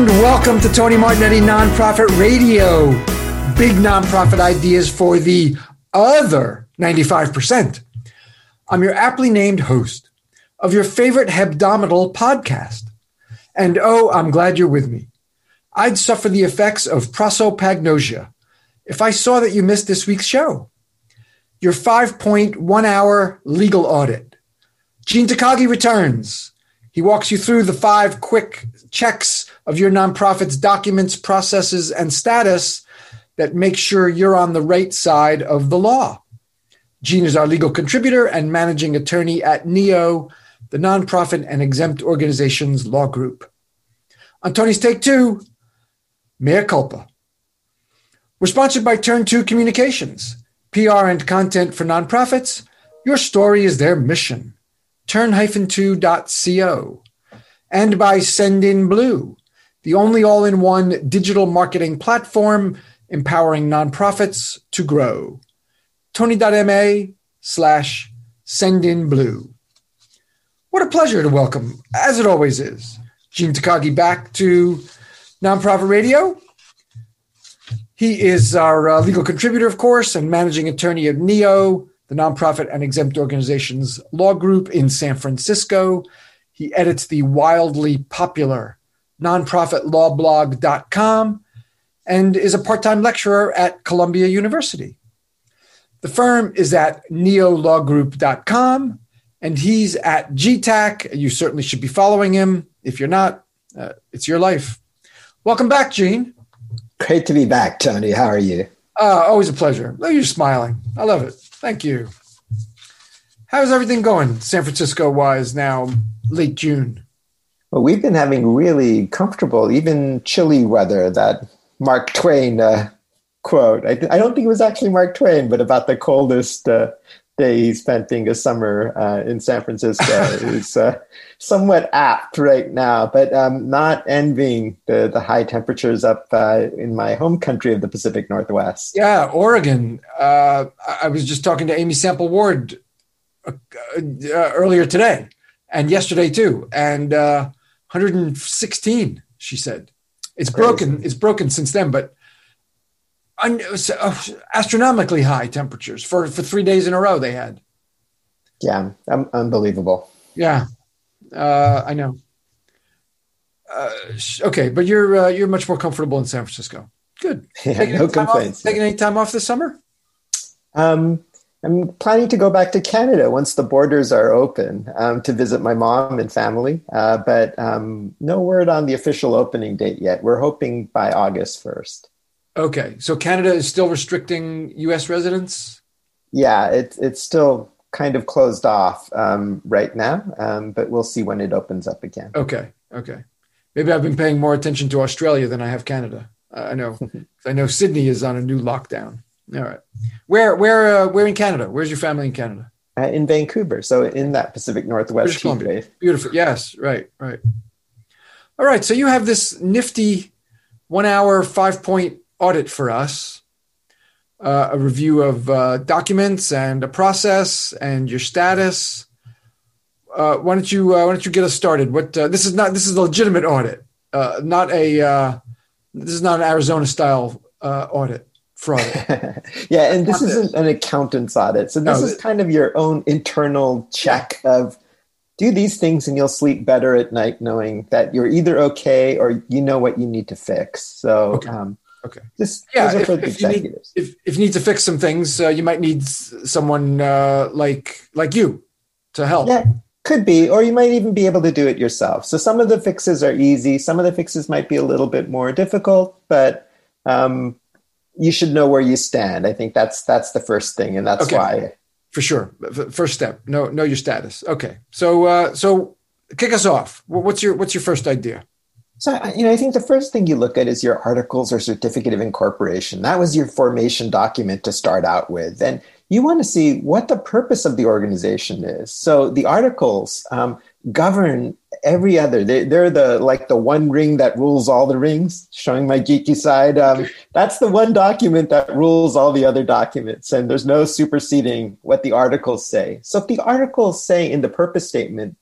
And welcome to Tony Martignetti Nonprofit Radio. Big nonprofit ideas for the other 95%. I'm your aptly named host of your favorite hebdomadal podcast. And oh, I'm glad you're with me. I'd suffer the effects of prosopagnosia if I saw that you missed this week's show. Your 5.1 hour legal audit. Gene Takagi returns. He walks you through the five quick checks of your nonprofit's documents, processes, and status that make sure you're on the right side of the law. Gene is our legal contributor and managing attorney at NEO, the nonprofit and exempt organizations law group. On Tony's Take Two, Mea Culpa. We're sponsored by Turn Two Communications, PR and content for nonprofits. Your story is their mission. Turn-2.co. And by Sendinblue, the only all in one digital marketing platform empowering nonprofits to grow. Tony.ma slash sendinblue. What a pleasure to welcome, as it always is, Gene Takagi back to Nonprofit Radio. He is our uh, legal contributor, of course, and managing attorney of NEO, the nonprofit and exempt organizations law group in San Francisco. He edits the wildly popular nonprofitlawblog.com and is a part time lecturer at Columbia University. The firm is at neolawgroup.com and he's at GTAC. You certainly should be following him. If you're not, uh, it's your life. Welcome back, Gene. Great to be back, Tony. How are you? Uh, always a pleasure. Oh, you're smiling. I love it. Thank you. How's everything going, San Francisco wise, now late June? Well, we've been having really comfortable, even chilly weather that Mark Twain uh, quote. I, I, don't think it was actually Mark Twain, but about the coldest uh, day he spent being a summer uh, in San Francisco is uh, somewhat apt right now, but um, not envying the, the high temperatures up uh, in my home country of the Pacific Northwest. Yeah, Oregon. Uh, I was just talking to Amy Sample Ward earlier today and yesterday too, and 116, she said. It's Crazy. broken. It's broken since then, but un- uh, astronomically high temperatures for, for three days in a row they had. Yeah, um, unbelievable. Yeah, uh, I know. Uh, okay, but you're uh, you're much more comfortable in San Francisco. Good. Yeah, taking no complaints. Off, taking any time off this summer? Um, I'm planning to go back to Canada once the borders are open um, to visit my mom and family, uh, but um, no word on the official opening date yet. We're hoping by August 1st. Okay, so Canada is still restricting U.S. residents. Yeah, it's it's still kind of closed off um, right now, um, but we'll see when it opens up again. Okay, okay. Maybe I've been paying more attention to Australia than I have Canada. I know, I know Sydney is on a new lockdown. All right. Where where uh, where in Canada? Where's your family in Canada? Uh, in Vancouver, so in that Pacific Northwest. Beautiful. Yes. Right. Right. All right. So you have this nifty one-hour, five-point audit for us. Uh, a review of uh, documents and a process and your status. Uh, why don't you uh, Why don't you get us started? What this is not this is a legitimate audit, not a this is not an Arizona style audit fraud. yeah, and this isn't an accountant's audit. So this no, is kind of your own internal check of do these things and you'll sleep better at night knowing that you're either okay or you know what you need to fix. So okay. Um, okay. This, yeah, if, if, you need, if, if, you need to fix some things, uh, you might need someone uh, like like you to help. Yeah, could be, or you might even be able to do it yourself. So some of the fixes are easy. Some of the fixes might be a little bit more difficult, but um, you should know where you stand. I think that's that's the first thing, and that's okay. why. For sure, first step. Know know your status. Okay, so uh, so kick us off. What's your what's your first idea? So you know, I think the first thing you look at is your articles or certificate of incorporation. That was your formation document to start out with, and you want to see what the purpose of the organization is. So the articles um, govern every other. They, they're the like the one ring that rules all the rings. Showing my geeky side, um, that's the one document that rules all the other documents, and there's no superseding what the articles say. So if the articles say in the purpose statement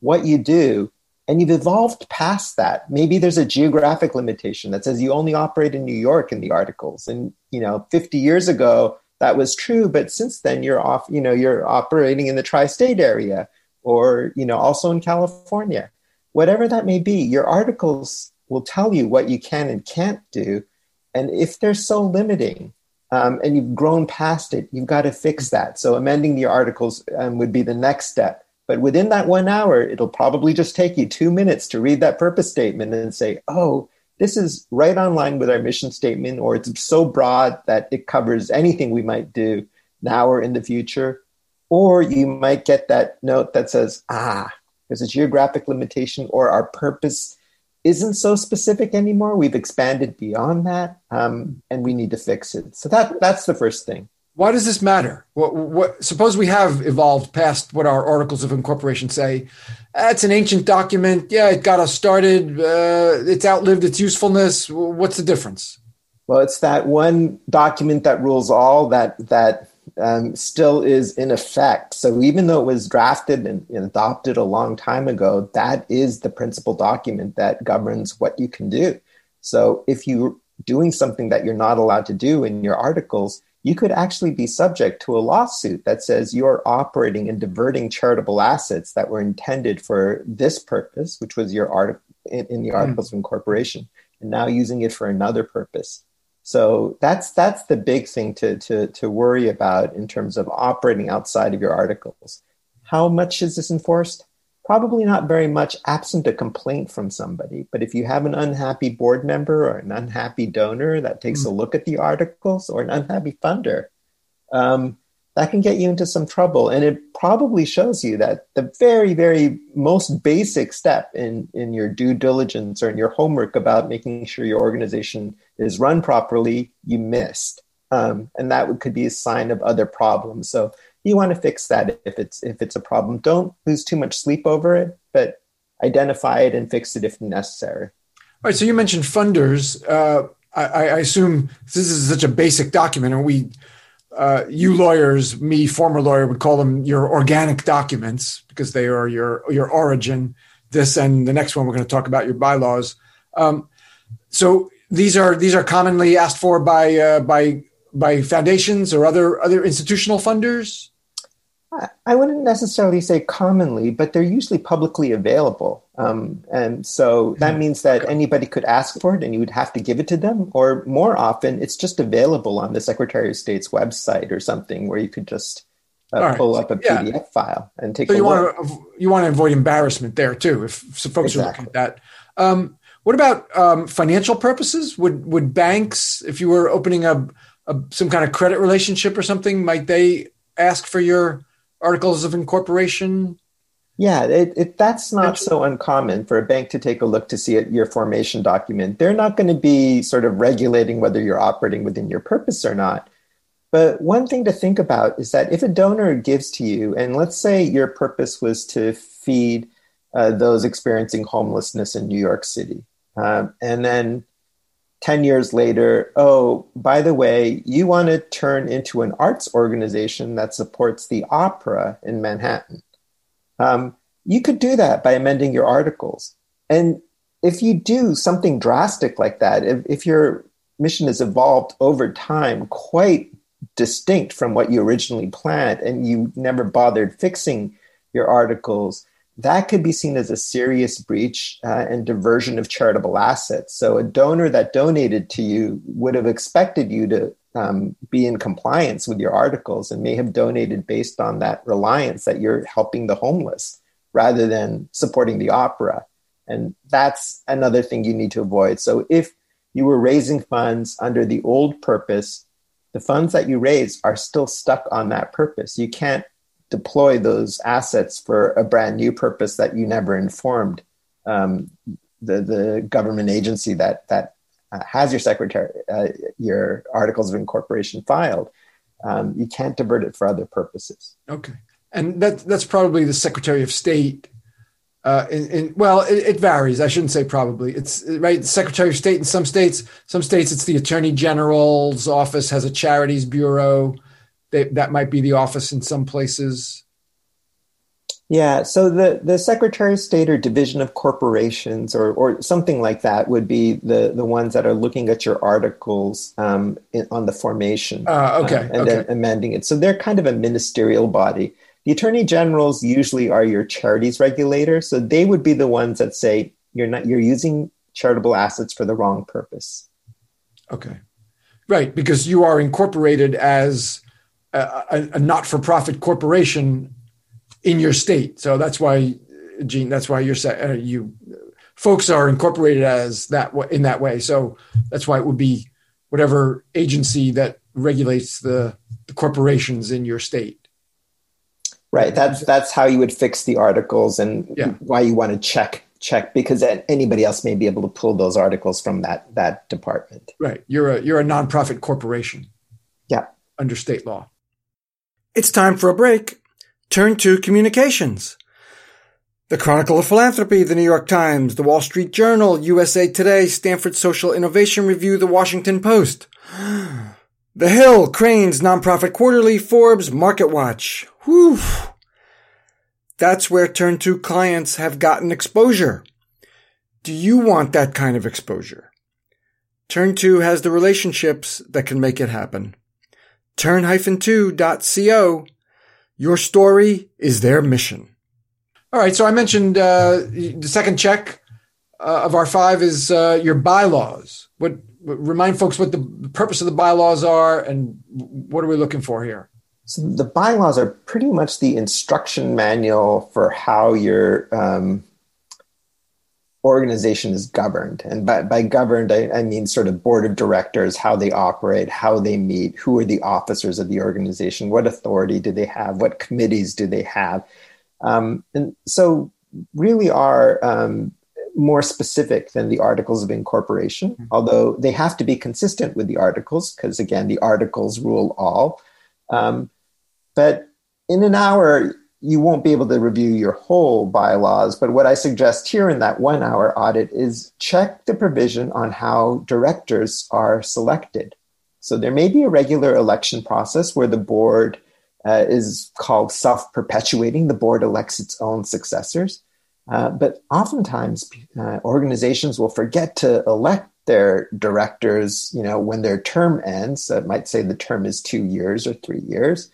what you do, and you've evolved past that. Maybe there's a geographic limitation that says you only operate in New York in the articles. And, you know, 50 years ago, that was true. But since then, you're off, you know, you're operating in the tri state area or, you know, also in California. Whatever that may be, your articles will tell you what you can and can't do. And if they're so limiting, um, and you've grown past it, you've got to fix that. So amending the articles um, would be the next step. But within that one hour, it'll probably just take you two minutes to read that purpose statement and say, oh, this is right on line with our mission statement, or it's so broad that it covers anything we might do now or in the future. Or you might get that note that says, ah, there's a geographic limitation, or our purpose isn't so specific anymore. We've expanded beyond that, um, and we need to fix it. So that that's the first thing. Why does this matter? What, what, suppose we have evolved past what our articles of incorporation say. That's an ancient document. Yeah, it got us started. Uh, it's outlived its usefulness. What's the difference? Well, it's that one document that rules all that that um, still is in effect. So even though it was drafted and, adopted a long time ago, that is the principal document that governs what you can do. So if you're doing something that you're not allowed to do in your articles, you could actually be subject to a lawsuit that says you're operating and diverting charitable assets that were intended for this purpose, which was your article in, in the hmm. articles mm. of incorporation, and now using it for another purpose. So that's that's the big thing to to to worry about in terms of operating outside of your articles. How much is this enforced? Probably not very much, absent a complaint from somebody. But if you have an unhappy board member or an unhappy donor that takes mm. a look at the articles or an unhappy funder, um, that can get you into some trouble. And it probably shows you that the very, very most basic step in, in your due diligence or in your homework about making sure your organization is run properly, you missed. Um, and that could be a sign of other problems. So you want to fix that if it's if it's a problem. Don't lose too much sleep over it, but identify it and fix it if necessary. All right. So you mentioned funders. Uh, I, I, assume this is such a basic document, and we, uh, you lawyers, me, former lawyer, would call them your organic documents because they are your your origin. This and the next one we're going to talk about your bylaws. Um, so these are these are commonly asked for by uh, by by foundations or other other institutional funders. I wouldn't necessarily say commonly, but they're usually publicly available. Um, and so that hmm. means that anybody could ask for it and you would have to give it to them. Or more often, it's just available on the Secretary of State's website or something where you could just uh, right. pull up a PDF yeah. file and take so you look. Want to, you want to avoid embarrassment there too, if some folks exactly. are looking at that. Um, what about um, financial purposes? Would would banks, if you were opening a, a some kind of credit relationship or something, might they ask for your articles of incorporation? Yeah, it, it, that's not so uncommon for a bank to take a look to see at your formation document. They're not going to be sort of regulating whether you're operating within your purpose or not. But one thing to think about is that if a donor gives to you, and let's say your purpose was to feed uh, those experiencing homelessness in New York City, um, and then 10 years later, oh, by the way, you want to turn into an arts organization that supports the opera in Manhattan. Um, you could do that by amending your articles. And if you do something drastic like that, if, if your mission has evolved over time quite distinct from what you originally planned and you never bothered fixing your articles, that could be seen as a serious breach uh, and diversion of charitable assets. So, a donor that donated to you would have expected you to um, be in compliance with your articles and may have donated based on that reliance that you're helping the homeless rather than supporting the opera. And that's another thing you need to avoid. So, if you were raising funds under the old purpose, the funds that you raise are still stuck on that purpose. You can't deploy those assets for a brand new purpose that you never informed um, the the government agency that that uh, has your secretary uh, your articles of incorporation filed. Um, you can't divert it for other purposes. Okay, and that that's probably the Secretary of State. Uh, in, in, well, it, it, varies. I shouldn't say probably. It's right. Secretary of State in some states. Some states, it's the Attorney General's office has a charities bureau they, that might be the office in some places. Yeah, so the, the Secretary of State or Division of Corporations or, or something like that would be the, the ones that are looking at your articles um, in, on the formation uh, okay, um, and okay. then amending it. So they're kind of a ministerial body. The attorney generals usually are your charities regulator, so they would be the ones that say you're not you're using charitable assets for the wrong purpose. Okay, right, because you are incorporated as a, a, not-for-profit corporation in your state. So that's why, Gene, that's why you're saying uh, you folks are incorporated as that in that way. So that's why it would be whatever agency that regulates the, the corporations in your state. Right. That's that's how you would fix the articles and Yeah. why you want to check check because anybody else may be able to pull those articles from that that department. Right. You're a you're a nonprofit corporation Yeah. under state law. It's time for a break. Turn Two communications. The Chronicle of Philanthropy, the New York Times, the Wall Street Journal, USA Today, Stanford Social Innovation Review, the Washington Post. The Hill, Crain's, Nonprofit Quarterly, Forbes, Market Watch. Whew. That's where Turn Two clients have gotten exposure. Do you want that kind of exposure? Turn 2 has the relationships that can make it hapen. Turn-2.co. Your story is their mission. All right. So I mentioned uh, the second check uh, of our five is uh, your bylaws. What, what remind folks what the purpose of the bylaws are and what are we looking for here? So the bylaws are pretty much the instruction manual for how your um, organization is governed. And by, by governed, I, I, mean sort of board of directors, how they operate, how they meet, who are the officers of the organization, what authority do they have, what committees do they have. Um, and so really are um, more specific than the articles of incorporation, mm-hmm. although they have to be consistent with the articles, because again, the articles rule all. Um, but in an hour, you won't be able to review your whole bylaws. But what I suggest here in that one hour audit is check the provision on how directors are selected. So there may be a regular election process where the board uh, is called self perpetuating. The board elects its own successors. Uh, but oftentimes, uh, organizations will forget to elect their directors, you know, when their term ends. So it might say the term is two years or three years.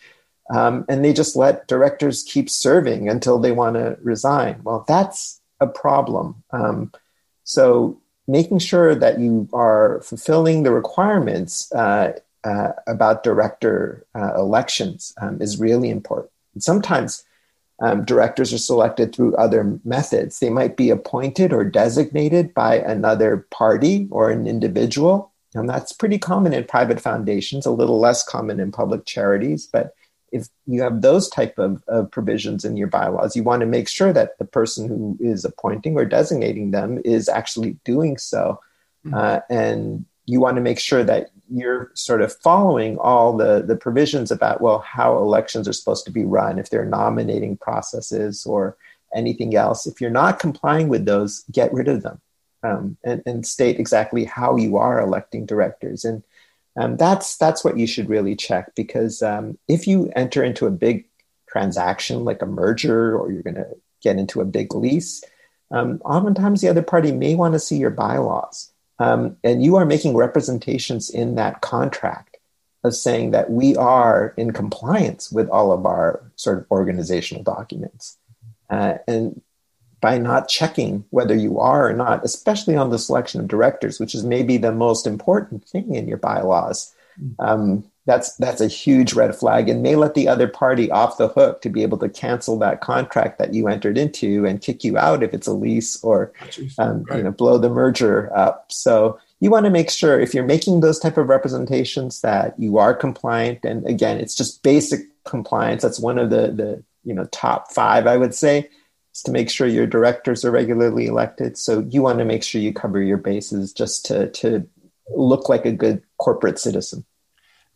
Um, and they just let directors keep serving until they want to resign. Well, that's a problem. Um, so making sure that you are fulfilling the requirements uh, uh, about director uh, elections um, is really important. And sometimes um, directors are selected through other methods. They might be appointed or designated by another party or an individual. And that's pretty common in private foundations, a little less common in public charities, but if you have those type of, of provisions in your bylaws, you want to make sure that the person who is appointing or designating them is actually doing so. Mm-hmm. Uh, and you want to make sure that you're sort of following all the, the provisions about, well, how elections are supposed to be run, if they're nominating processes or anything else. If you're not complying with those, get rid of them um, and, and state exactly how you are electing directors. And um, that's that's what you should really check because um, if you enter into a big transaction like a merger or you're going to get into a big lease, um, oftentimes the other party may want to see your bylaws, um, and you are making representations in that contract of saying that we are in compliance with all of our sort of organizational documents, uh, and by not checking whether you are or not, especially on the selection of directors, which is maybe the most important thing in your bylaws. Um, that's that's a huge red flag and may let the other party off the hook to be able to cancel that contract that you entered into and kick you out if it's a lease or um, right. you know blow the merger up. So you want to make sure if you're making those type of representations that you are compliant. And again, it's just basic compliance. That's one of the the you know top five I would say is to make sure your directors are regularly elected. So you want to make sure you cover your bases just to to look like a good corporate citizen.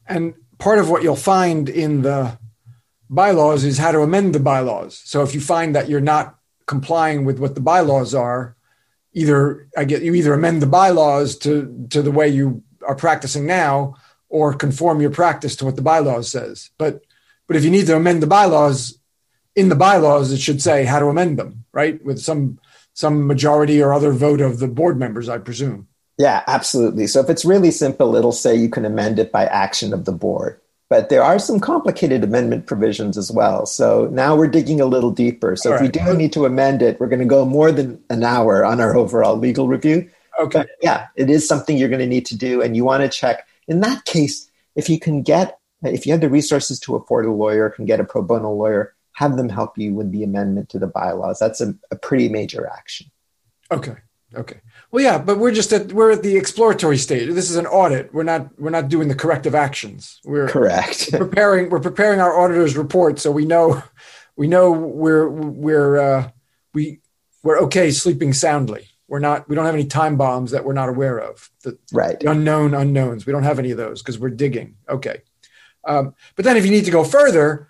And part of what you'll find in the bylaws is how to amend the bylaws. So if you find that you're not complying with what the bylaws are, either I get you either amend the bylaws to to the way you are practicing now or conform your practice to what the bylaws says. But but if you need to amend the bylaws in the bylaws, it should say how to amend them, right? With some some majority or other vote of the board members, I presume. Yeah, absolutely. So if it's really simple, it'll say you can amend it by action of the board. But there are some complicated amendment provisions as well. So now we're digging a little deeper. So All if right. we do need to amend it, we're going to go more than an hour on our overall legal review. Okay. But yeah, it is something you're going to need to do. And you want to check. In that case, if you can get, if you have the resources to afford a lawyer, can get a pro bono lawyer, have them help you with the amendment to the bylaws. That's a, a pretty major action. Okay. Okay. Well, yeah, but we're just at we're at the exploratory stage. This is an audit. We're not we're not doing the corrective actions. We're correct preparing. We're preparing our auditor's report, so we know we know we're we're uh, we we're okay sleeping soundly. We're not. We don't have any time bombs that we're not aware of. The, right. The unknown unknowns. We don't have any of those because we're digging. Okay. Um, but then, if you need to go further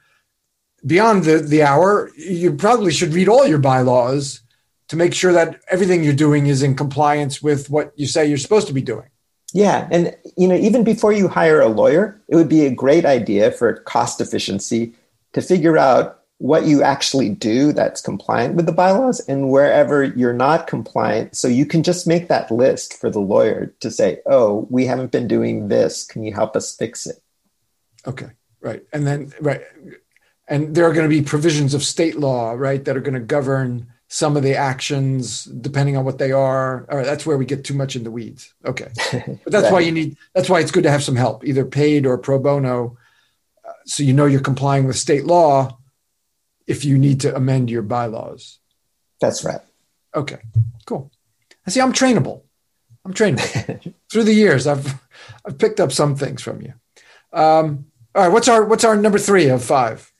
beyond the the hour, you probably should read all your bylaws to make sure that everything you're doing is in compliance with what you say you're supposed to be doing. Yeah, and you know, even before you hire a lawyer, it would be a great idea for cost efficiency to figure out what you actually do that's compliant with the bylaws and wherever you're not compliant. So you can just make that list for the lawyer to say oh we haven't been doing this. Can you help us fix it? Okay right. And then right and there are going to be provisions of state law right that are going to govern some of the actions depending on what they are. All right that's where we get too much in the weeds. Okay. But that's right. why you need that's why it's good to have some help either paid or pro bono uh, so you know you're complying with state law if you need to amend your bylaws. That's right. Okay cool. I see i'm trainable. I'm trainable. Through the years i've i've picked up some things from you. Um, all right what's our what's our number three of five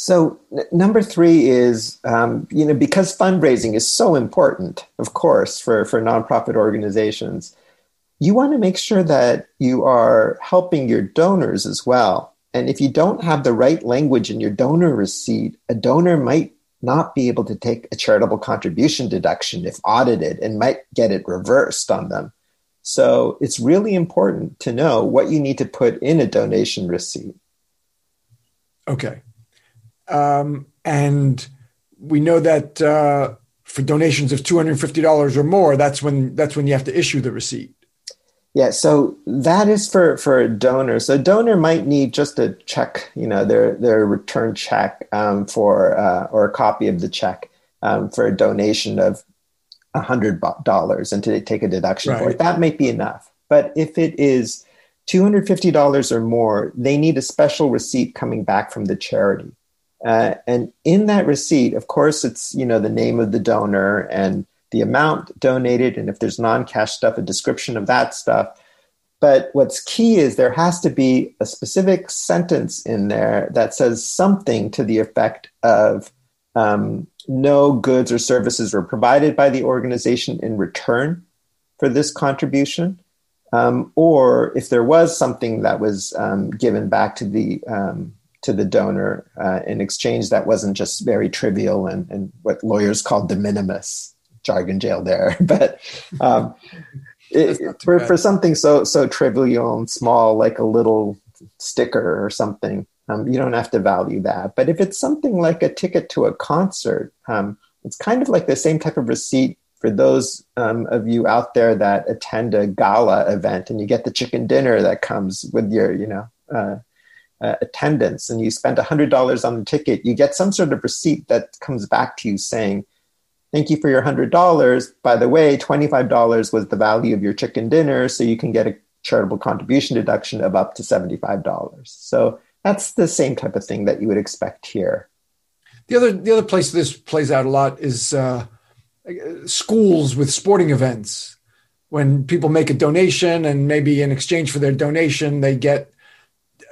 so n- number three is, um, you know, because fundraising is so important, of course, for, for nonprofit organizations, you want to make sure that you are helping your donors as well. And if you don't have the right language in your donor receipt, a donor might not be able to take a charitable contribution deduction if audited and might get it reversed on them. So it's really important to know what you need to put in a donation receipt. Okay. Um, and we know that uh, for donations of two hundred and fifty dollars or more, that's when that's when you have to issue the receipt. Yeah, so that is for for a donor. So a donor might need just a check, you know, their their return check um, for uh, or a copy of the check um, for a donation of a hundred dollars, and to take a deduction right. for it. That might be enough. But if it is two hundred fifty dollars or more, they need a special receipt coming back from the charity. Uh, and in that receipt, of course, it's you know the name of the donor and the amount donated, and if there's non-cash stuff, a description of that stuff. But what's key is there has to be a specific sentence in there that says something to the effect of um, no goods or services were provided by the organization in return for this contribution. Um, or if there was something that was um, given back to the um, to the donor uh, in exchange that wasn't just very trivial and, and what lawyers call de minimis jargon jail there. But um, it, for, for something so so trivial and small like a little sticker or something um, you don't have to value that. But if it's something like a ticket to a concert um, it's kind of like the same type of receipt for those um, of you out there that attend a gala event and you get the chicken dinner that comes with your you know uh, uh, attendance and you spent $100 on the ticket, you get some sort of receipt that comes back to you saying, Thank you for your $100. By the way, $25 was the value of your chicken dinner, so you can get a charitable contribution deduction of up to $75. So that's the same type of thing that you would expect here. The other, the other place this plays out a lot is uh, schools with sporting events. When people make a donation and maybe in exchange for their donation, they get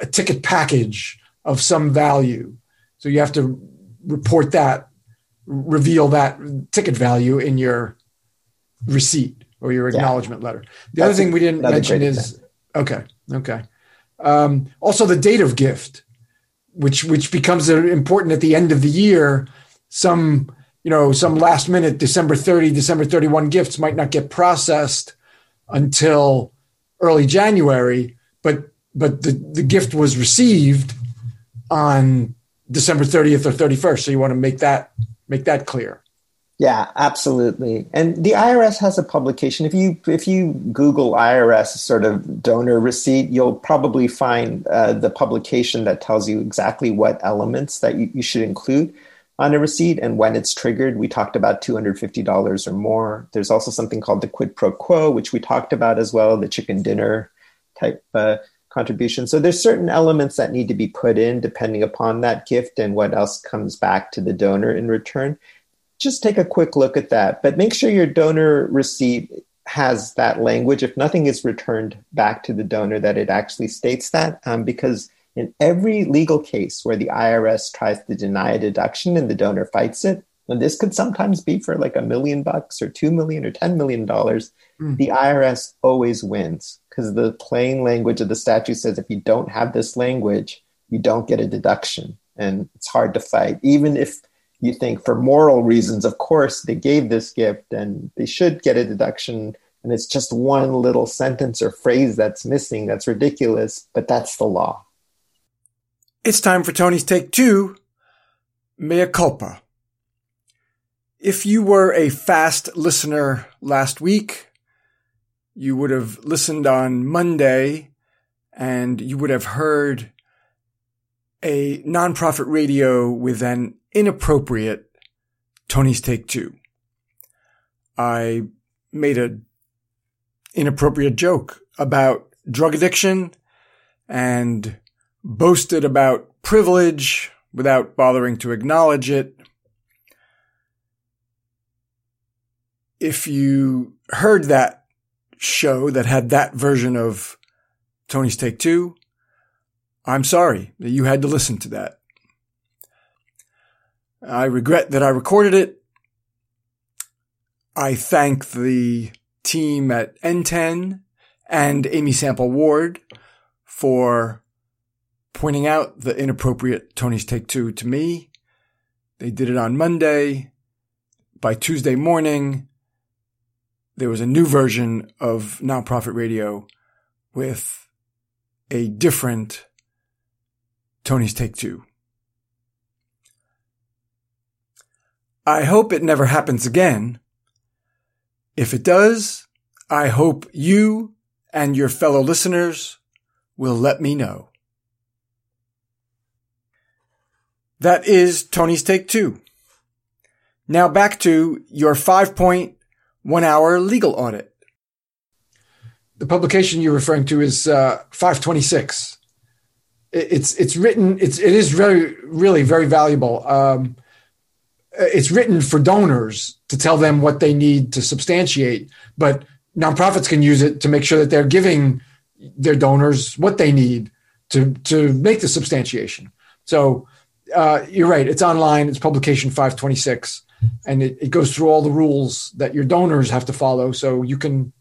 a ticket package of some value. So you have to report that, reveal that ticket value in your receipt or your acknowledgement yeah. letter. The That's other thing we didn't mention is okay, okay. Um, also, the date of gift, which which becomes important at the end of the year. Some you know some last minute December thirty, December thirty one gifts might not get processed until early January, but but the, the gift was received on December 30th or 31st. So you want to make that make that clear. Yeah, absolutely. And the IRS has a publication. If you if you Google IRS sort of donor receipt, you'll probably find uh, the publication that tells you exactly what elements that you, you should include on a receipt and when it's triggered. We talked about $250 or more. There's also something called the quid pro quo, which we talked about as well, the chicken dinner type uh, contribution. So there's certain elements that need to be put in depending upon that gift and what else comes back to the donor in return just take a quick look at that. But make sure your donor receipt has that language. If nothing is returned back to the donor, that it actually states that, um, because in every legal case where the IRS tries to deny a deduction and the donor fights it, and this could sometimes be for like a million bucks or two million or ten million dollars, mm. the IRS always wins because the plain language of the statute says if you don't have this language, you don't get a deduction, and it's hard to fight, even if you think for moral reasons, of course, they gave this gift and they should get a deduction. And it's just one little sentence or phrase that's missing. That's ridiculous, but that's the law. It's time for Tony's Take Two Mea culpa. If you were a fast listener last week, you would have listened on Monday and you would have heard a nonprofit radio with an inappropriate Tony's Take Two. I made an inappropriate joke about drug addiction and boasted about privilege without bothering to acknowledge it. If you heard that show that had that version of Tony's Take Two, I'm sorry that you had to listen to that. I regret that I recorded it. I thank the team at NTEN and Amy Sample Ward for pointing out the inappropriate Tony's Take Two to me. They did it on Monday. By Tuesday morning, there was a new version of nonprofit radio with a different Tony's Take Two. I hope it never happens again. If it does, I hope you and your fellow listeners will let me know. That is Tony's Take Two. Now back to your five point one hour legal audit. The publication you're referring to is uh, 526. It's it's written. It's it is very really very valuable. Um, it's written for donors to tell them what they need to substantiate, but nonprofits can use it to make sure that they're giving their donors what they need to to make the substantiation. So uh, you're right; it's online. It's publication 526, and it, it goes through all the rules that your donors have to follow. So you can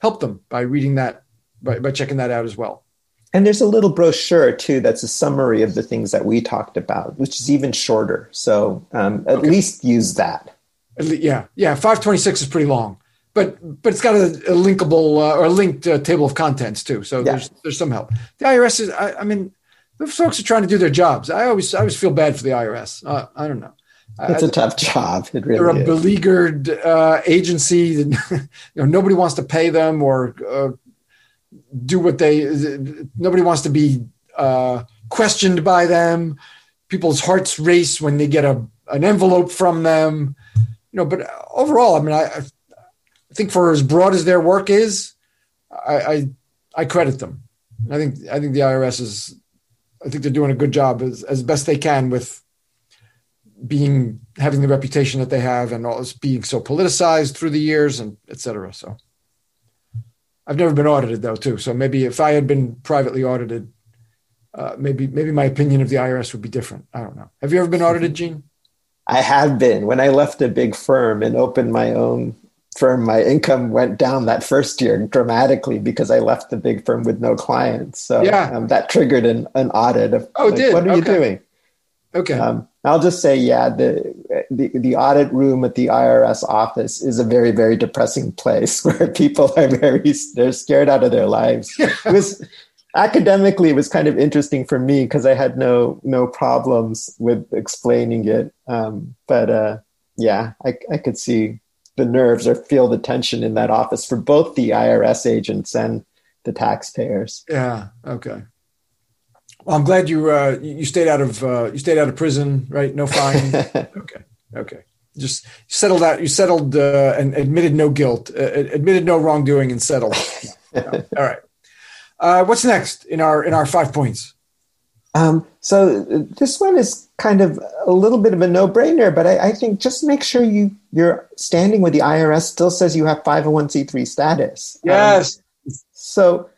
help them by reading that by, by checking that out as well. And there's a little brochure too that's a summary of the things that we talked about, which is even shorter. So um, at okay. least use that. Yeah, yeah. Five twenty six is pretty long, but but it's got a, a linkable uh, or a linked uh, table of contents too. So yeah. there's there's some help. The IRS is. I, I, mean, the folks are trying to do their jobs. I always I always feel bad for the IRS. Uh, I don't know. It's a tough job. It really they're a is. beleaguered uh, agency. You know, nobody wants to pay them or uh, do what they nobody wants to be uh, questioned by them people's hearts race when they get a an envelope from them you know but overall i mean i i think for as broad as their work is i i, I credit them i think i think the irs is i think they're doing a good job as, as best they can with being having the reputation that they have and all being so politicized through the years and et cetera so I've never been audited though, too. So maybe if I had been privately audited, uh, maybe maybe my opinion of the IRS would be different. I don't know. Have you ever been audited, Gene? I have been. When I left a big firm and opened my own firm, my income went down that first year dramatically because I left the big firm with no clients. So yeah. Um, that triggered an, an audit of oh, like, did what are okay. you doing? Okay. Um, I'll just say, yeah, the, the, the audit room at the IRS office is a very very depressing place where people are very they're scared out of their lives. it was academically it was kind of interesting for me because I had no no problems with explaining it. Um, but uh, yeah, I, I could see the nerves or feel the tension in that office for both the IRS agents and the taxpayers. Yeah. Okay. Well, I'm glad you uh, you stayed out of uh, you stayed out of prison, right? No fine. okay. Okay. Just settled out. You settled uh, and admitted no guilt, uh, admitted no wrongdoing, and settled. All right. Uh, what's next in our in our five points? Um, so this one is kind of a little bit of a no-brainer, but I, I, think just make sure you you're standing with the IRS still says you have 501c3 status. Yes. Um, so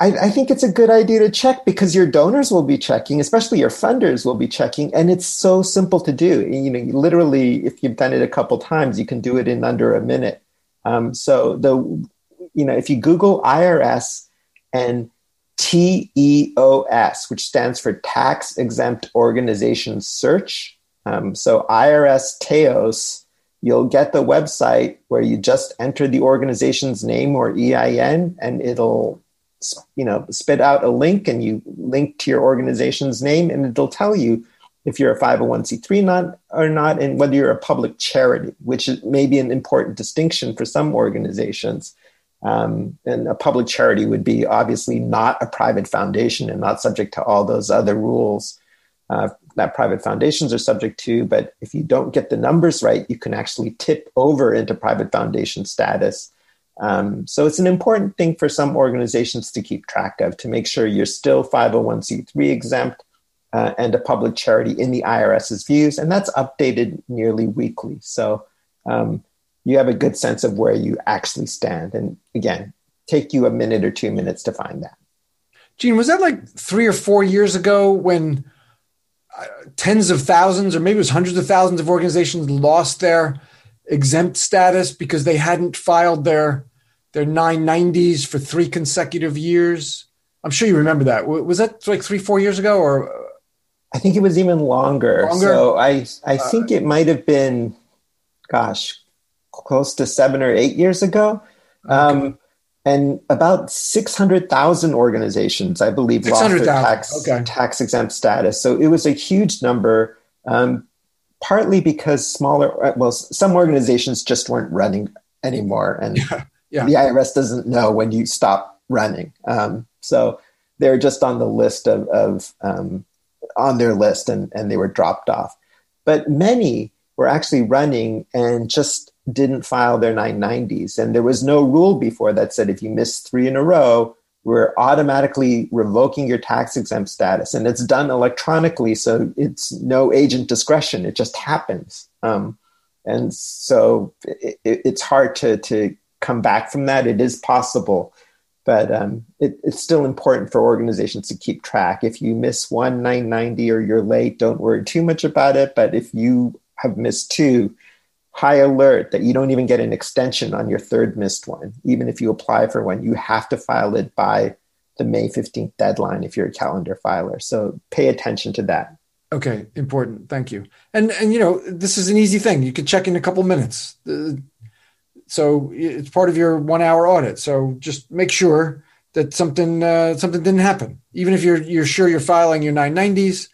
I, I, think it's a good idea to check because your donors will be checking, especially your funders will be checking, and it's so simple to do. You know, literally, if you've done it a couple times, you can do it in under a minute. Um, so the you know, if you Google IRS and TEOS, which stands for Tax Exempt Organization Search. Um, so IRS TEOS, you'll get the website where you just enter the organization's name or EIN, and it'll you know spit out a link, and you link to your organization's name, and it'll tell you if you're a 501c3 not or not, and whether you're a public charity, which may be an important distinction for some organizations. Um, and a public charity would be obviously not a private foundation and not subject to all those other rules uh, that private foundations are subject to. But if you don't get the numbers right, you can actually tip over into private foundation status. Um, so it's an important thing for some organizations to keep track of to make sure you're still 501c3 exempt uh, and a public charity in the IRS's views. And that's updated nearly weekly. So um, you have a good sense of where you actually stand. And again, take you a minute or two minutes to find that. Gene, was that like three or four years ago when uh, tens of thousands, or maybe it was hundreds of thousands of organizations lost their exempt status because they hadn't filed their their 990s for three consecutive years? I'm sure you remember that. Was that like three, four years ago, or? I think it was even longer. longer? So I I uh, think uh, it might have been, gosh, close to seven or eight years ago. Okay. Um, and about 600,000 organizations, I believe, lost their tax, okay. tax exempt status. So it was a huge number, um, partly because smaller, uh, well, some organizations just weren't running anymore. And yeah. Yeah. the IRS doesn't know when you stop running. Um, so they're just on the list of, of um, on their list and, and they were dropped off. But many were actually running and just didn't file their 990s. And there was no rule before that said if you miss three in a row, we're automatically revoking your tax exempt status. And it's done electronically, so it's no agent discretion. It just happens. Um, and so it, it's hard to, to come back from that. It is possible, but um, it, it's still important for organizations to keep track. If you miss one 990 or you're late, don't worry too much about it. But if you have missed two, high alert that you don't even get an extension on your third missed one. Even if you apply for one, you have to file it by the May 15th deadline if you're a calendar filer. So pay attention to that. Okay, important. Thank you. And and you know, this is an easy thing. You can check in a couple minutes. Uh, so it's part of your 1-hour audit. So just make sure that something uh, something didn't happen. Even if you're you're sure you're filing your 990s,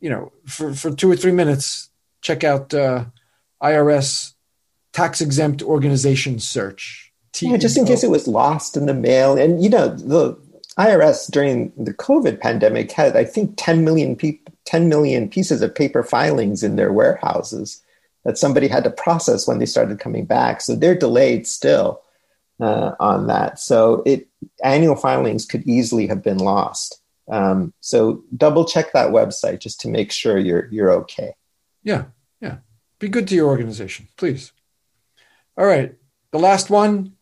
you know, for for 2 or 3 minutes, check out uh, IRS tax exempt organization search. Yeah, just in case it was lost in the mail. And, you know, the IRS during the COVID pandemic had, I think, 10 million, people 10 million pieces of paper filings in their warehouses that somebody had to process when they started coming back. So they're delayed still uh, on that. So it annual filings could easily have been lost. Um, so double check that website just to make sure you're you're okay. Yeah, yeah. Be good to your organization, please. All right. The last one,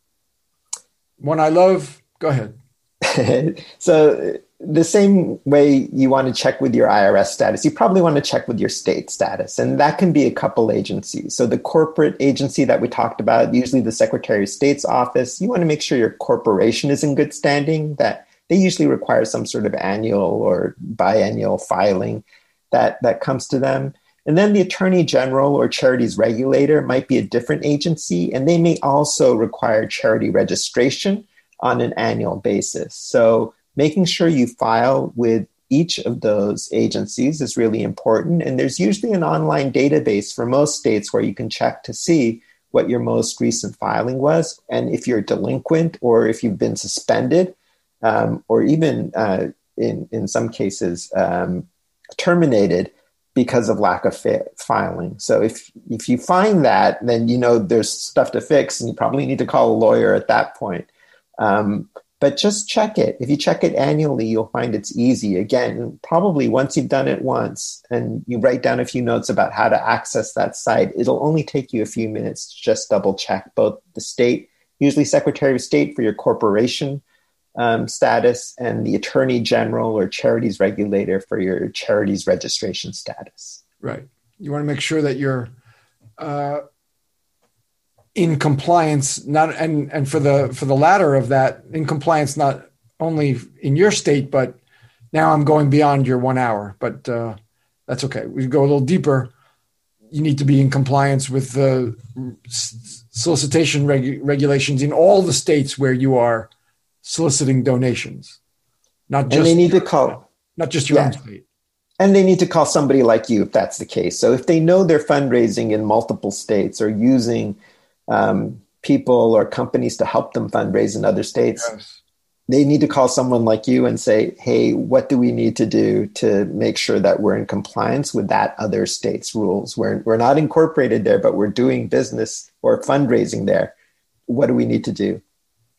one I love. Go ahead. so, the same way you want to check with your IRS status, you probably want to check with your state status. And that can be a couple agencies. So, the corporate agency that we talked about, usually the Secretary of State's office, you want to make sure your corporation is in good standing, that they usually require some sort of annual or biannual filing that, that comes to them. And then the attorney general or charities regulator might be a different agency, and they may also require charity registration on an annual basis. So making sure you file with each of those agencies is really important. And there's usually an online database for most states where you can check to see what your most recent filing was. And if you're delinquent or if you've been suspended, um, or even uh, in, in some cases um, terminated because of lack of fi- filing. So if, if you find that, then you know there's stuff to fix and you probably need to call a lawyer at that point. Um, but just check it. If you check it annually, you'll find it's easy. Again, probably once you've done it once and you write down a few notes about how to access that site, it'll only take you a few minutes to just double check both the state, usually Secretary of State for your corporation um, status, and the Attorney General or Charities Regulator for your charities registration status. Right. You want to make sure that you're uh, in compliance not and and for the for the latter of that in compliance not only in your state but now i'm going beyond your one hour but uh, that's okay. We go a little deeper. You need to be in compliance with the solicitation reg- regulations in all the states where you are soliciting donations not just and they need to call. not just your yeah. own state. And they need to call somebody like you if that's the case. So if they know they're fundraising in multiple states or using um, people or companies to help them fundraise in other states. Yes. They need to call someone like you and say, hey, what do we need to do to make sure that we're in compliance with that other state's rules? We're, we're not incorporated there, but we're doing business or fundraising there. What do we need to do?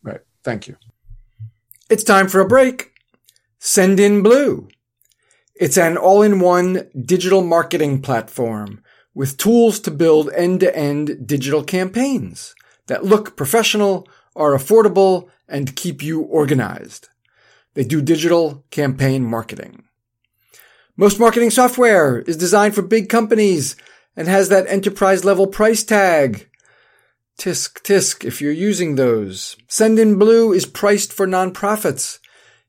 Right. Thank you. It's time for a break. Sendinblue. It's an all in one digital marketing platform with tools to build end-to-end digital campaigns that look professional, are affordable, and keep you organized. They do digital campaign marketing. Most marketing software is designed for big companies and has that enterprise level price tag. Tisk tisk if you're using those. Sendinblue is priced for nonprofits.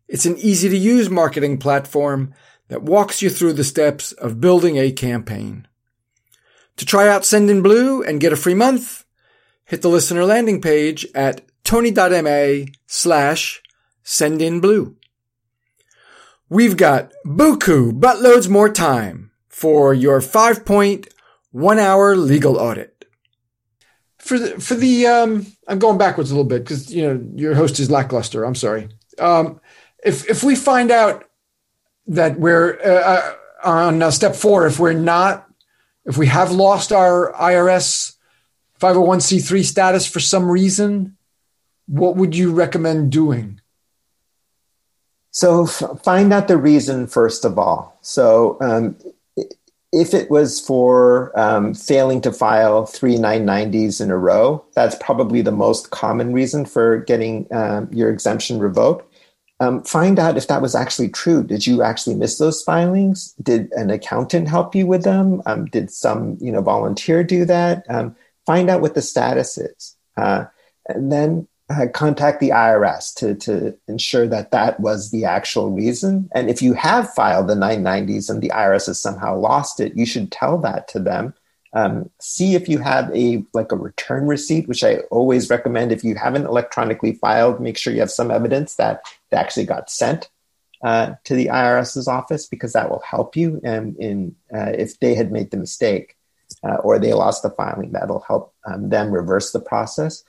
It's an easy to use marketing platform that walks you through the steps of building a campaign. To try out Sendinblue and get a free month, hit the listener landing page at tony.ma slash sendinblue. We've got buku buttloads more time for your five point one hour legal audit. For the, for the um, I'm going backwards a little bit because you know your host is lackluster. I'm sorry. Um, if if we find out that we're uh, uh on uh, step four, if we're not if we have lost our IRS 501c3 status for some reason, what would you recommend doing? So f- find out the reason first of all. So um, if it was for um, failing to file three 990s in a row, that's probably the most common reason for getting um, your exemption revoked um, find out if that was actually true. Did you actually miss those filings? Did an accountant help you with them? Um, did some you know volunteer do that? Um, find out what the status is, uh, and then uh, contact the IRS to to ensure that that was the actual reason. And if you have filed the 990s and the IRS has somehow lost it, you should tell that to them um, see if you have a like a return receipt, which I always recommend. If you haven't electronically filed, make sure you have some evidence that it actually got sent uh, to the IRS's office because that will help you. And in uh, if they had made the mistake uh, or they lost the filing, that'll help um, them reverse the process.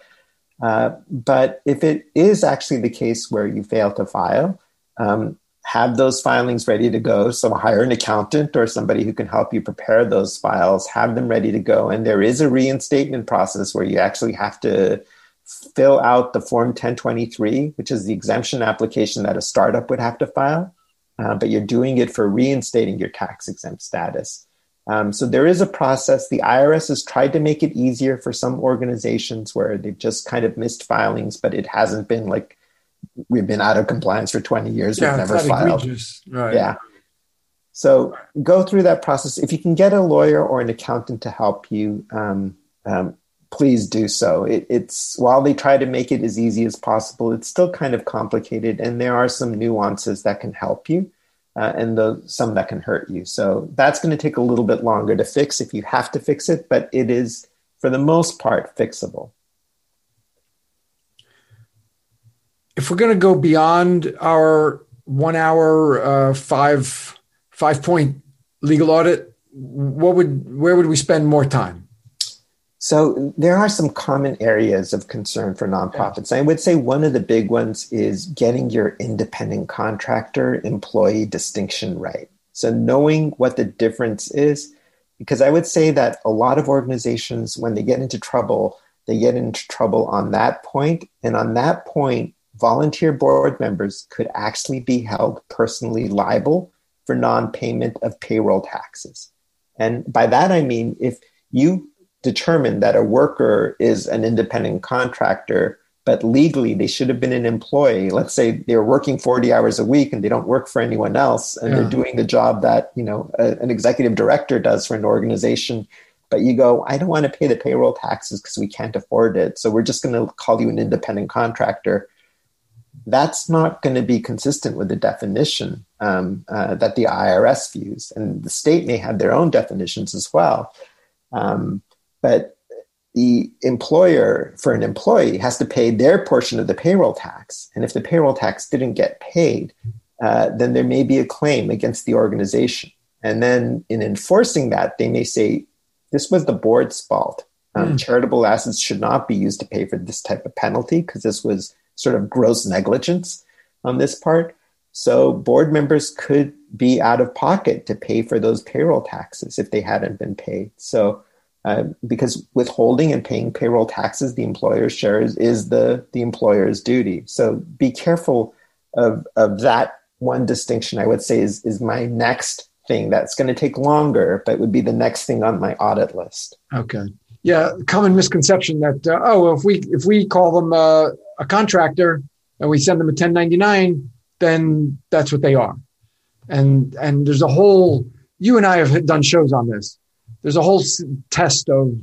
Uh, but if it is actually the case where you fail to file, um, have those filings ready to go. So hire an accountant or somebody who can help you prepare those files, have them ready to go. And there is a reinstatement process where you actually have to fill out the Form 1023, which is the exemption application that a startup would have to file. Uh, but you're doing it for reinstating your tax exempt status. Um, so there is a process. The IRS has tried to make it easier for some organizations where they've just kind of missed filings, but it hasn't been like we've been out of compliance for 20 years. Yeah, we've never filed. Right. Yeah. So go through that process. If you can get a lawyer or an accountant to help you, um, um, please do so. It, it's while they try to make it as easy as possible, it's still kind of complicated, and there are some nuances that can help you, uh, and the, some that can hurt you. So that's going to take a little bit longer to fix if you have to fix it, but it is for the most part fixable. If we're going to go beyond our one hour, uh, five five point legal audit, what would where would we spend more time? So there are some common areas of concern for nonprofits. I would say one of the big ones is getting your independent contractor employee distinction right. So knowing what the difference is, because I would say that a lot of organizations, when they get into trouble, they get into trouble on that point, and on that point, volunteer board members could actually be held personally liable for non-payment of payroll taxes. And by that I mean if you determine that a worker is an independent contractor, but legally they should have been an employee. Let's say they're working 40 hours a week and they don't work for anyone else and yeah. they're doing the job that, you know, a, an executive director does for an organization. But you go, I don't want to pay the payroll taxes because we can't afford it. So we're just going to call you an independent contractor. That's not going to be consistent with the definition um, uh, that the IRS views. And the state may have their own definitions as well. Um, but the employer for an employee has to pay their portion of the payroll tax. And if the payroll tax didn't get paid, uh, then there may be a claim against the organization. And then in enforcing that, they may say, this was the board's fault. Um, mm. Charitable assets should not be used to pay for this type of penalty because this was sort of gross negligence on this part. So board members could be out of pocket to pay for those payroll taxes if they hadn't been paid. So uh, because withholding and paying payroll taxes, the employer's share is, is the, the employer's duty. So be careful of, of that one distinction, I would say, is, is my next thing that's going to take longer, but would be the next thing on my audit list. Okay. Yeah, common misconception that uh, oh, if we if we call them uh, a contractor and we send them a 1099, then that's what they are. And and there's a whole you and I have done shows on this there's a whole test of,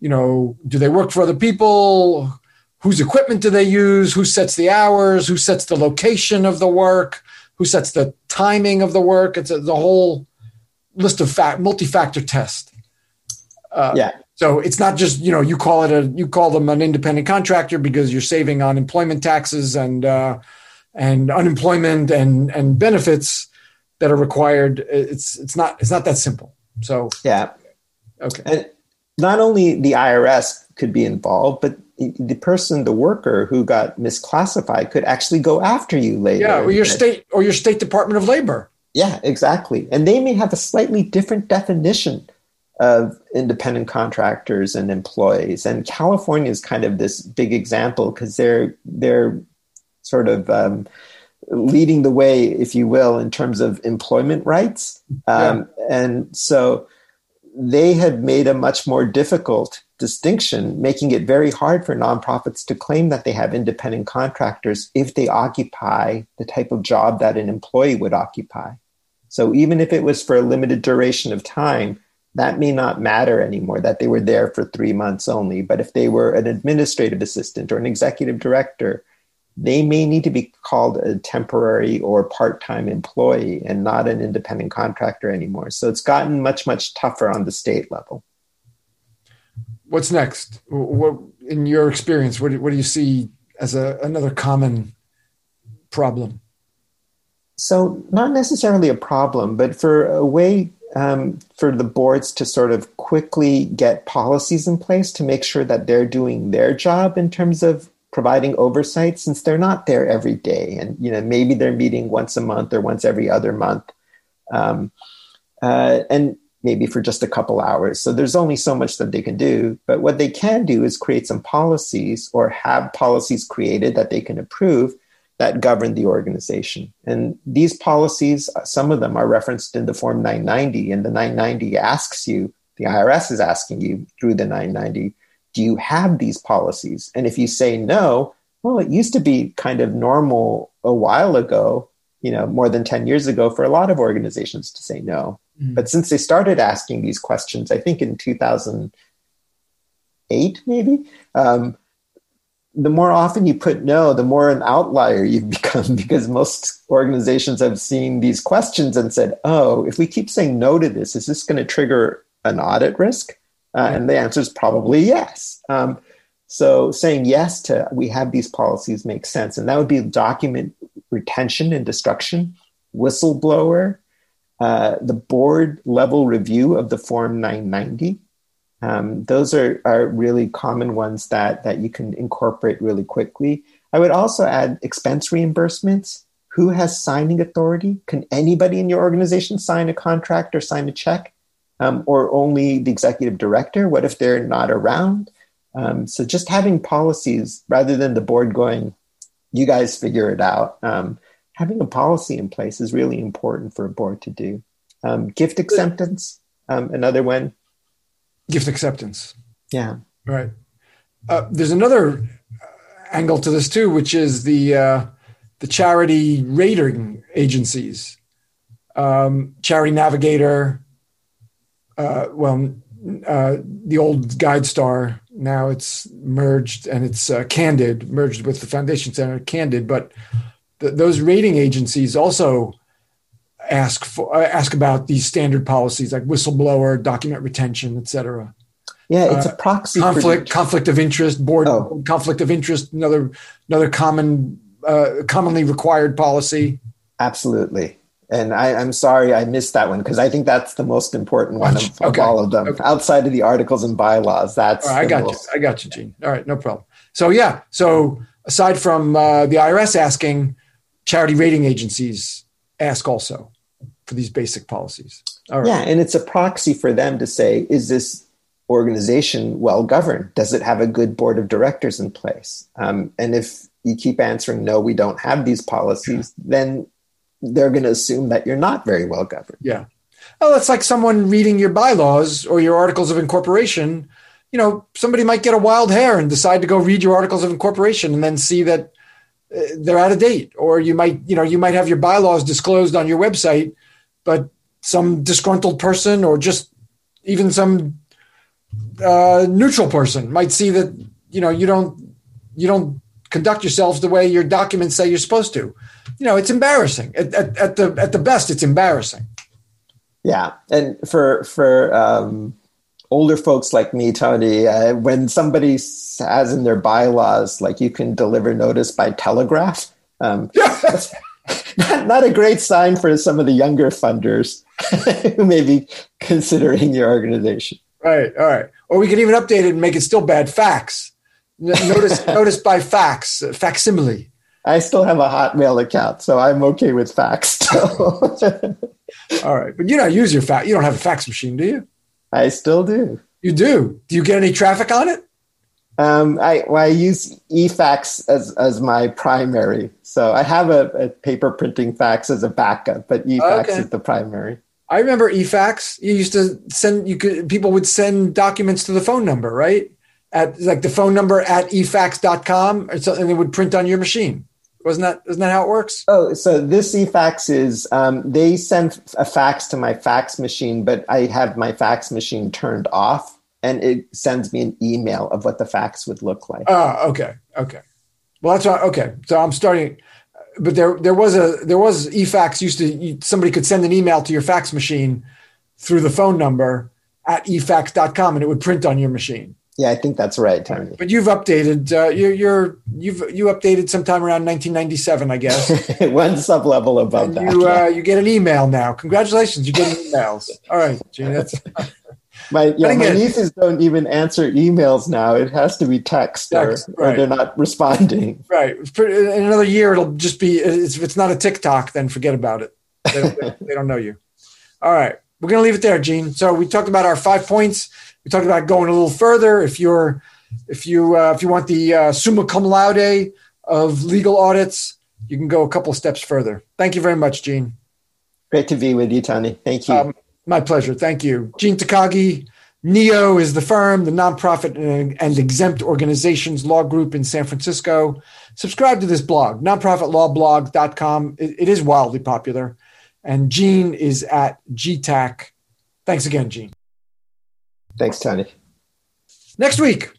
you know, do they work for other people? Whose equipment do they use? Who sets the hours? Who sets the location of the work? Who sets the timing of the work? It's a, the whole list of fact, multi-factor test. Uh, yeah. So it's not just you know you call it a you call them an independent contractor because you're saving on employment taxes and uh, and unemployment and and benefits that are required. It's it's not it's not that simple. So yeah, Okay. And not only the IRS could be involved, but the person, the worker who got misclassified could actually go after you later. Yeah, or your state or your state Department of Labor. Yeah, exactly. And they may have a slightly different definition of independent contractors and employees. And California is kind of this big example because they're they're sort of um, leading the way, if you will, in terms of employment rights. Um, yeah. And so they had made a much more difficult distinction, making it very hard for nonprofits to claim that they have independent contractors if they occupy the type of job that an employee would occupy. So even if it was for a limited duration of time, that may not matter anymore, that they were there for three months only. But if they were an administrative assistant or an executive director, they may need to be called a temporary or part-time employee and not an independent contractor anymore. So it's gotten much much tougher on the state level. What's next? What, in your experience, what do, what do you see as a, another common problem? So not necessarily a problem, but for a way um, for the boards to sort of quickly get policies in place to make sure that they're doing their job in terms of providing oversight since they're not there every day. And you know maybe they're meeting once a month or once every other month. Um, uh, and maybe for just a couple hours. So there's only so much that they can do. But what they can do is create some policies or have policies created that they can approve that govern the organization and these policies some of them are referenced in the form 990 and the 990 asks you the irs is asking you through the 990 do you have these policies? And if you say no, well, it used to be kind of normal a while ago, you know, more than 10 years ago for a lot of organizations to say no. Mm. But since they started asking these questions, I think in 2008, maybe, um, the more often you put no, the more an outlier you've become because most organizations have seen these questions and said, oh, if we keep saying no to this, is this going to trigger an audit risk? Uh, and the answer is probably yes. Um, so saying yes to we have these policies makes sense. And that would be document retention and destruction, whistleblower, uh, the board level review of the Form 990. Um, those are, are really common ones that, that you can incorporate really quickly. I would also add expense reimbursements. Who has signing authority? Can anybody in your organization sign a contract or sign a check? Um, or only the executive director? What if they're not around? Um, so just having policies rather than the board going, you guys figure it out. Um, having a policy in place is really important for a board to do. Um, gift acceptance, um, another one. Gift acceptance. Yeah. Right. Uh, there's another angle to this too, which is the uh, the charity rating agencies, um, Charity Navigator. Uh, well, uh, the old GuideStar. Now it's merged and it's uh, Candid, merged with the Foundation Center, Candid. But th- those rating agencies also ask for uh, ask about these standard policies like whistleblower, document retention, et cetera. Yeah, it's a uh, proxy. conflict, conflict of interest, board oh. conflict of interest. Another another common uh, commonly required policy. Absolutely. And I, am sorry I missed that one because I think that's the most important one of, okay. of all of them. Okay. Outside of the articles and bylaws, that's right, I got most. you. I got you, Gene. All right, no problem. So yeah, so aside from uh, the IRS asking, charity rating agencies ask also for these basic policies. Yeah, and it's a proxy for them to say, is this organization well governed? Does it have a good board of directors in place? Um, and if you keep answering no, we don't have these policies, then they're going to assume that you're not very well governed. Yeah. Oh, it's like someone reading your bylaws or your articles of incorporation. You know, somebody might get a wild hair and decide to go read your articles of incorporation and then see that uh, they're out of date. Or you might, you know, you might have your bylaws disclosed on your website, but some disgruntled person or just even some uh, neutral person might see that you know you don't you don't conduct yourselves the way your documents say you're supposed to you know, it's embarrassing. At, at, at the at the best, it's embarrassing. Yeah, and for for um, older folks like me, Tony, uh, when somebody has in their bylaws like you can deliver notice by telegraph, um, not, not a great sign for some of the younger funders who may be considering your organization. Right. All right. Or we could even update it and make it still bad. Fax. Notice notice by fax, facsimile. I still have a Hotmail account, so I'm okay with fax still. All right, but you don't use your fax. You don't have a fax machine, do you? I still do. You do. Do you get any traffic on it? Um, I well, I use eFax as as my primary. So I have a, a paper printing fax as a backup, but eFax okay. is the primary. I remember eFax. You used to send you could people would send documents to the phone number, right? At like the phone number at efax.com or something, and it would print on your machine. Wasn't that isn't that how it works? Oh, so this eFax is um, they send a fax to my fax machine, but I have my fax machine turned off, and it sends me an email of what the fax would look like. Oh, okay, okay. Well, that's right. Okay, so I'm starting, but there there was a there was eFax used to somebody could send an email to your fax machine through the phone number at efax.com, and it would print on your machine. Yeah, I think that's right, Tony. But you've updated. Uh, you're, you're you've you updated sometime around 1997, I guess. One sub level above and that. You uh, you get an email now. Congratulations, you get emails. All right, Gene. That's my yeah. My nieces don't even answer emails now. It has to be text, text or, right. or, they're not responding. Right. In another year, it'll just be. If it's not a TikTok, then forget about it. They don't, they don't know you. All right, we're gonna leave it there, Gene. So we talked about our five points we talked about going a little further. If you're, if you, uh, if you want the uh, summa cum laude of legal audits, you can go a couple steps further. Thank you very much, Gene. Great to be with you, Tony. Thank you. Um, my pleasure. Thank you, Gene Takagi. NEO is the firm, the nonprofit uh, and exempt organizations law group in San Francisco. Subscribe to this blog, nonprofitlawblog.com. It, it is wildly popular. And Gene is at GTAC. Thanks again, Gene. Thanks, Tony. Next week,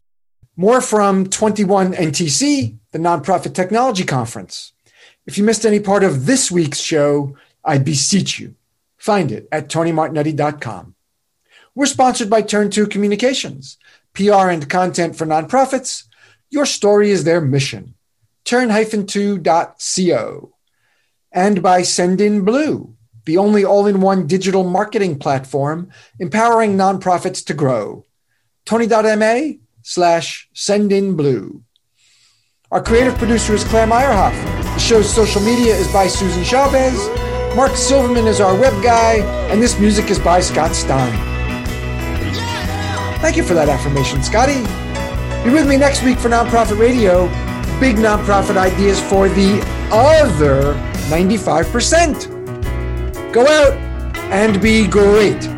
more from 21 NTC, the Nonprofit Technology Conference. If you missed any part of this week's show, I beseech you, find it at tonymartignetti.com. We're sponsored by Turn 2 Communications, PR and content for nonprofits. Your story is their mission. Turn-2.co. and by Sendinblue, the only all in one digital marketing platform empowering nonprofits to grow. Tony.ma slash sendinblue. Our creative producer is Claire Meyerhoff. The show's social media is by Susan Chavez. Mark Silverman is our web guy, and this music is by Scott Stein. Thank you for that affirmation, Scotty. Be with me next week for Nonprofit Radio. Big nonprofit ideas for the other 95%. Go out and be great.